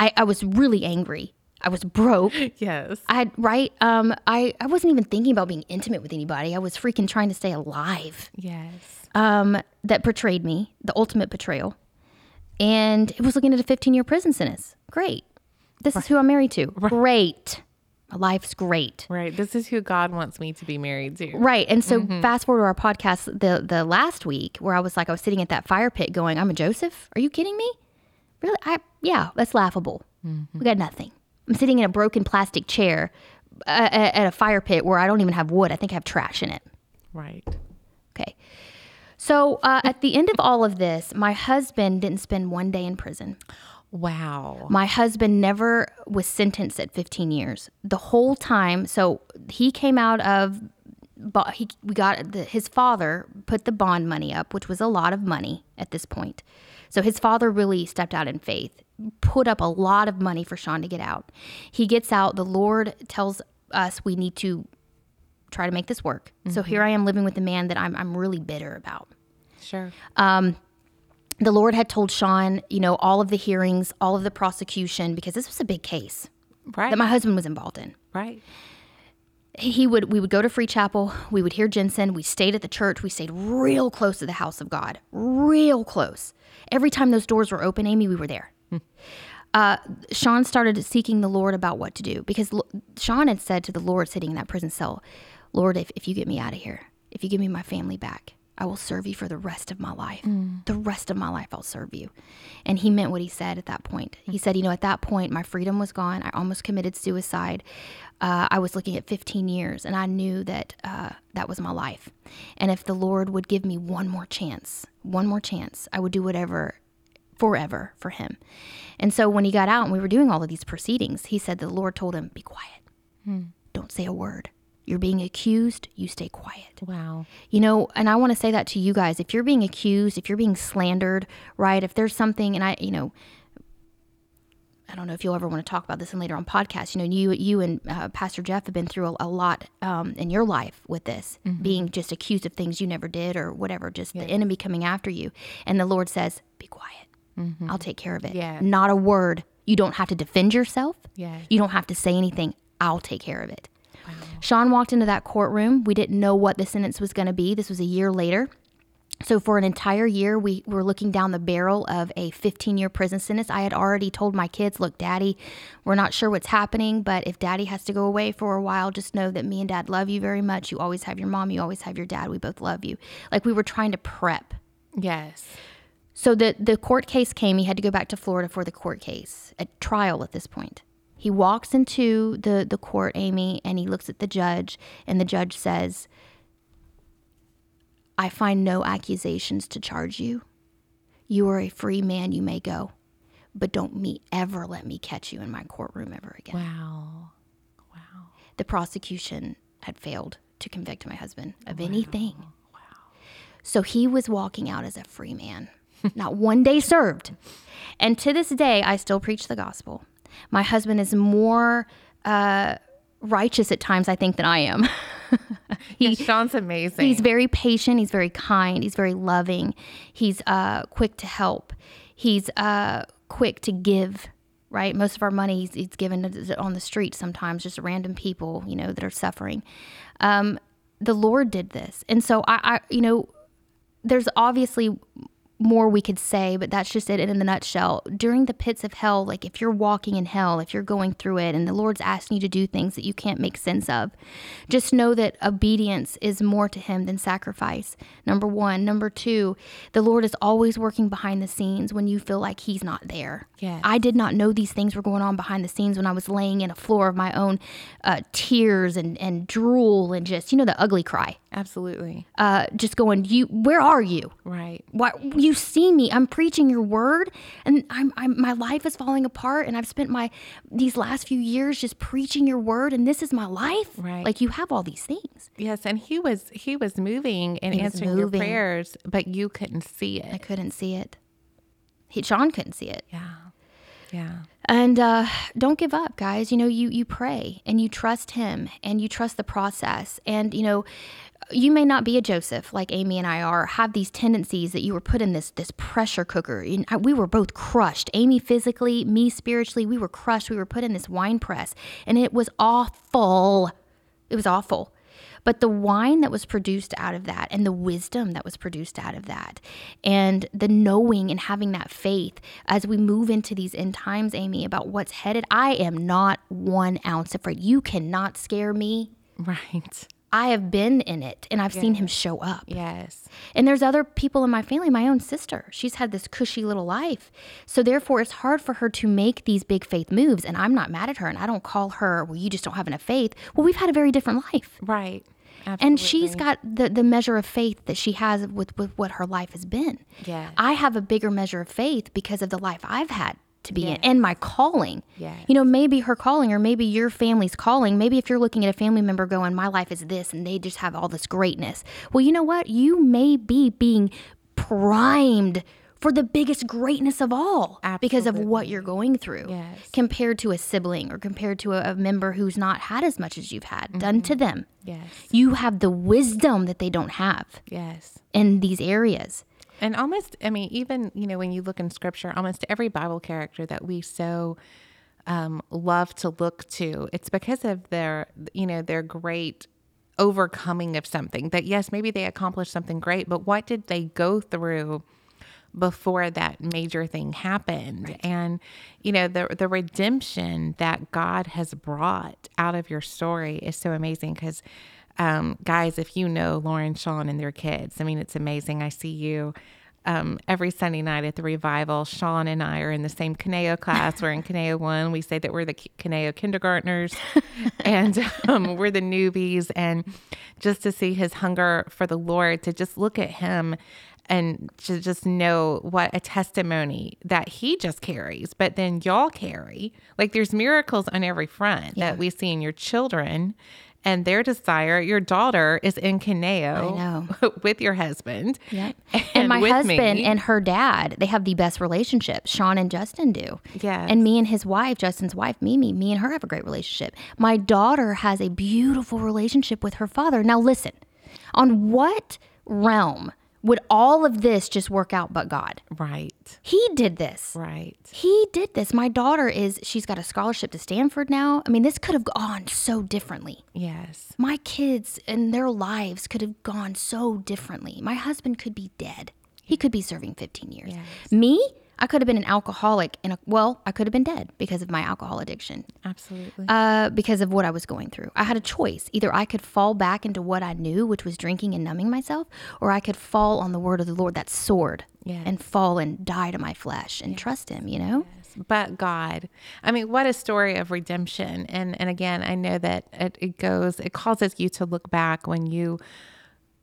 I, I was really angry. I was broke.
Yes.
I had right. Um, I I wasn't even thinking about being intimate with anybody. I was freaking trying to stay alive.
Yes.
Um, that betrayed me, the ultimate betrayal, and it was looking at a 15 year prison sentence. Great. This is who I'm married to. Great. Life's great.
Right. This is who God wants me to be married to.
Right. And so fast forward to our podcast the the last week where I was like I was sitting at that fire pit going, I'm a Joseph? Are you kidding me? Really? I yeah, that's laughable. We got nothing. I'm sitting in a broken plastic chair uh, at at a fire pit where I don't even have wood. I think I have trash in it.
Right.
Okay. So uh, at the end of all of this, my husband didn't spend one day in prison.
Wow.
My husband never was sentenced at 15 years. The whole time, so he came out of, bo- he we got the, his father put the bond money up, which was a lot of money at this point. So his father really stepped out in faith, put up a lot of money for Sean to get out. He gets out. The Lord tells us we need to try to make this work. So mm-hmm. here I am living with a man that I'm I'm really bitter about
Sure.
Um, the Lord had told Sean, you know, all of the hearings, all of the prosecution, because this was a big case
right.
that my husband was involved in.
right.
He would, we would go to Free Chapel, we would hear Jentezen, we stayed at the church, we stayed real close to the house of God, real close. Every time those doors were open, Amy, we were there. Uh, Sean started seeking the Lord about what to do because L- Sean had said to the Lord sitting in that prison cell, Lord, if, if you get me out of here, if you give me my family back, I will serve you for the rest of my life. The rest of my life, I'll serve you. And he meant what he said at that point. He said, You know, at that point, my freedom was gone. I almost committed suicide. Uh, I was looking at 15 years, and I knew that uh, that was my life. And if the Lord would give me one more chance, one more chance, I would do whatever forever for him. And so when he got out and we were doing all of these proceedings, he said the Lord told him, Be quiet. Don't say a word. You're being accused, you stay quiet.
Wow.
You know, and I want to say that to you guys. If you're being accused, if you're being slandered, right? If there's something, and I, you know, I don't know if you'll ever want to talk about this in later on podcast. You know, you you and uh, Pastor Jeff have been through a, a lot um, in your life with this, being just accused of things you never did or whatever, just the enemy coming after you. And the Lord says, "Be quiet. I'll take care of it.
Yes.
Not a word. You don't have to defend yourself.
Yes.
You don't have to say anything. I'll take care of it." Sean walked into that courtroom. We didn't know what the sentence was going to be. This was a year later. So for an entire year, we were looking down the barrel of a 15 year prison sentence. I had already told my kids, look, daddy, we're not sure what's happening, but if daddy has to go away for a while, just know that me and dad love you very much. You always have your mom, you always have your dad. We both love you. Like we were trying to prep.
Yes.
So the, the court case came. He had to go back to Florida for the court case, a trial at this point. He walks into the, the court, Amy, and he looks at the judge, and the judge says, I find no accusations to charge you. You are a free man, you may go. But don't me ever let me catch you in my courtroom ever again.
Wow. Wow.
The prosecution had failed to convict my husband of anything. Wow. So he was walking out as a free man, not one day served. And to this day, I still preach the gospel. My husband is more uh, righteous at times, I think, than I am.
He, Sean's amazing.
He's very patient. He's very kind. He's very loving. He's uh, quick to help. He's uh, quick to give. Right, most of our money he's, he's given on the street sometimes, just random people, you know, that are suffering. Um, the Lord did this, and so I, I, you know, there's obviously more we could say, but that's just it in a nutshell. During the pits of hell, like if you're walking in hell, if you're going through it, and the Lord's asking you to do things that you can't make sense of, just know that obedience is more to Him than sacrifice. Number one. Number two, the Lord is always working behind the scenes when you feel like He's not there.
Yes.
I did not know these things were going on behind the scenes when I was laying in a floor of my own uh, tears and, and drool and just, you know, the ugly cry.
Absolutely.
Uh, just going, you, where are you?
Right.
Why you see me? I'm preaching your word, and I'm, I'm my life is falling apart, and I've spent my these last few years just preaching your word, and this is my life.
Right.
Like you have all these things.
Yes, and he was he was moving and
He
answering
moving.
your prayers, but you couldn't see it.
I couldn't see it. He, Sean couldn't see it.
Yeah. Yeah.
And uh, don't give up, guys. You know, you you pray and you trust Him and you trust the process. And you know, you may not be a Joseph like Amy and I are. Have these tendencies that you were put in this this pressure cooker. We were both crushed. Amy physically, me spiritually. We were crushed. We were put in this wine press, and it was awful. It was awful. But the wine that was produced out of that, and the wisdom that was produced out of that, and the knowing and having that faith as we move into these end times, Amy, about what's headed, I am not one ounce afraid. You cannot scare me.
Right.
I have been in it and I've seen him show up.
Yes.
And there's other people in my family, my own sister. She's had this cushy little life. So therefore it's hard for her to make these big faith moves and I'm not mad at her and I don't call her, well you just don't have enough faith. Well, we've had a very different life.
Right. Absolutely.
And she's got the, the measure of faith that she has with, with what her life has been.
Yes.
I have a bigger measure of faith because of the life I've had to be in and my calling. You know, maybe her calling or maybe your family's calling. Maybe if you're looking at a family member going, my life is this and they just have all this greatness. Well, you know what? You may be being primed for the biggest greatness of all because of what you're going through
Yes.
compared to a sibling or compared to a, a member who's not had as much as you've had done to mm-hmm. them.
Yes.
You have the wisdom that they don't have
Yes.
in these areas.
And almost, I mean, even, you know, when you look in scripture, almost every Bible character that we so um, love to look to, it's because of their, you know, their great overcoming of something that, yes, maybe they accomplished something great, but what did they go through? before that major thing happened and you know the the redemption that God has brought out of your story is so amazing because um, guys if you know Lauren Sean and their kids I mean it's amazing. I see you um, every Sunday night at the revival. Sean and I are in the same Kaneo class. We're in Kaneo 1 we say that we're the Kaneo kindergartners. And um, we're the newbies. And just to see his hunger for the Lord to just look at him and to just know what a testimony that he just carries, but then y'all carry. Like there's miracles on every front that we see in your children and their desire. Your daughter is in Caneo with your husband.
Yep.
And,
And, my husband
me.
and her dad, they have the best relationship. Sean and Justin do.
Yes.
And me and his wife, Justin's wife, Mimi, me and her have a great relationship. My daughter has a beautiful relationship with her father. Now, listen, on what realm would all of this just work out but God?
right,
He did this.
right.
He did this. My daughter is, she's got a scholarship to Stanford now. I mean, this could have gone so differently.
Yes.
My kids and their lives could have gone so differently. My husband could be dead. He could be serving 15 years. Me, I could have been an alcoholic and a, well, I could have been dead because of my alcohol addiction.
Absolutely.
Uh, because of what I was going through. I had a choice. Either I could fall back into what I knew, which was drinking and numbing myself, or I could fall on the word of the Lord, that sword,
Yes.
and fall and die to my flesh and trust Him, you know?
but God. I mean, what a story of redemption. And and again, I know that it, it goes, it causes you to look back when you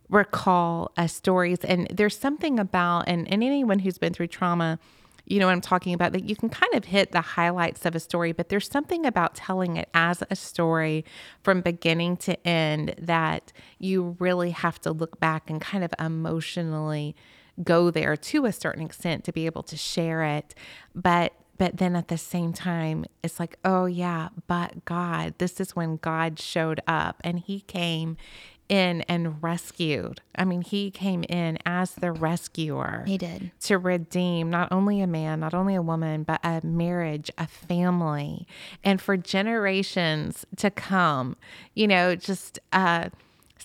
recall uh, stories. And there's something about, and, and anyone who's been through trauma, you know what I'm talking about, that you can kind of hit the highlights of a story, but there's something about telling it as a story from beginning to end that you really have to look back and kind of emotionally go there to a certain extent to be able to share it. But but then at the same time, it's like, oh yeah, but God, this is when God showed up and he came in and rescued. I mean, he came in as the rescuer
He did.
to redeem not only a man, not only a woman, but a marriage, a family, and for generations to come, you know, just uh,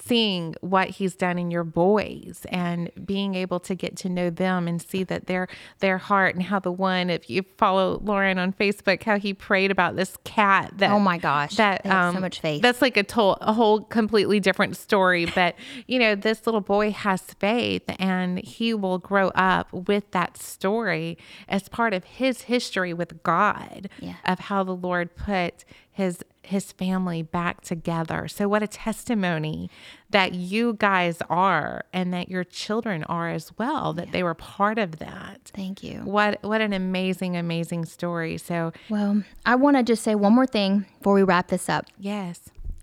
seeing what he's done in your boys and being able to get to know them and see that their their heart and how the one if you follow Lauren on Facebook how he prayed about this cat that
Oh my gosh,
that
have so
um,
much faith.
that's like a, to- a whole completely different story but you know this little boy has faith and he will grow up with that story as part of his history with god
Yeah.
of how the lord put his his family back together so what a testimony that you guys are and that your children are as well that they were part of that
Thank you.
what what an amazing amazing story so
Well, I want to just say one more thing before we wrap this up.
yes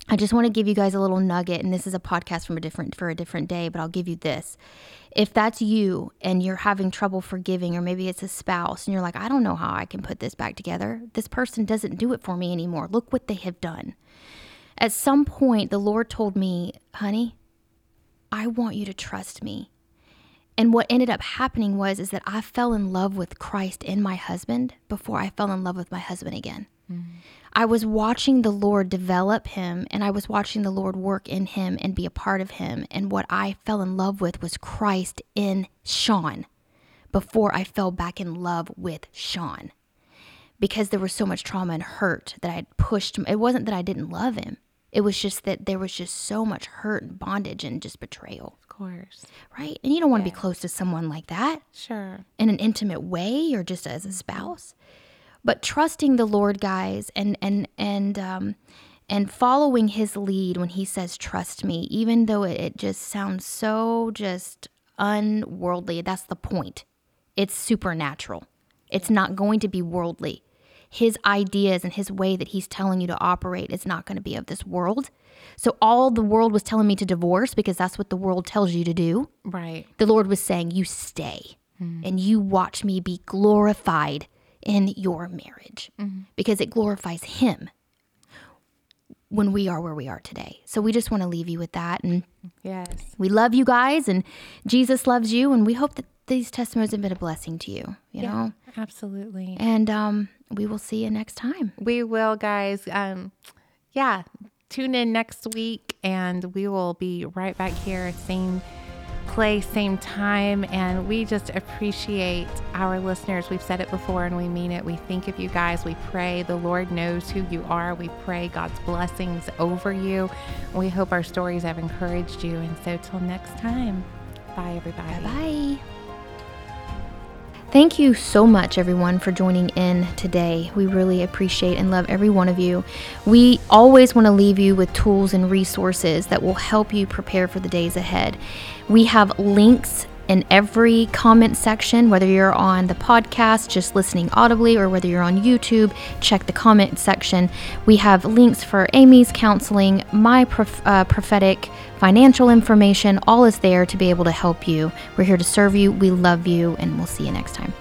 I just want to give you guys a little nugget, and this is a podcast from a different for a different day, but I'll give you this. If that's you and you're having trouble forgiving, or maybe it's a spouse and you're like, I don't know how I can put this back together. This person doesn't do it for me anymore. Look what they have done. At some point, the Lord told me, honey, I want you to trust me. And what ended up happening was is that I fell in love with Christ in my husband before I fell in love with my husband again. Mm. I was watching the Lord develop him and I was watching the Lord work in him and be a part of him. And what I fell in love with was Christ in Sean before I fell back in love with Sean because there was so much trauma and hurt that I had pushed. It wasn't that I didn't love him, it was just that there was just so much hurt and bondage and just betrayal,
Of course.
right? And you don't want to be close to someone like that
Sure.
in an intimate way or just as a spouse but trusting the lord guys and and and um and following his lead when he says trust me even though it, it just sounds so just unworldly. That's the point. It's supernatural. It's not going to be worldly. His ideas and his way that he's telling you to operate is not going to be of this world. So all the world was telling me to divorce because that's what the world tells you to do.
Right.
the Lord was saying, You stay and you watch me be glorified in your marriage because it glorifies Him when we are where we are today. So we just want to leave you with that. And
Yes.
we love you guys, and Jesus loves you. And we hope that these testimonies have been a blessing to you, you know?
Absolutely.
And um, we will see you next time.
We will, guys. Um, yeah, tune in next week, and we will be right back here, same place, same time. And we just appreciate our listeners. We've said it before, and we mean it. We think of you guys. We pray the Lord knows who you are. We pray God's blessings over you. We hope our stories have encouraged you. And so, till next time, bye, everybody.
Bye. Thank you so much, everyone, for joining in today. We really appreciate and love every one of you. We always want to leave you with tools and resources that will help you prepare for the days ahead. We have links in every comment section, whether you're on the podcast just listening audibly or whether you're on YouTube, check the comment section. We have links for Amy's counseling, my prof- uh, prophetic financial information. All is there to be able to help you. We're here to serve you. We love you, and we'll see you next time.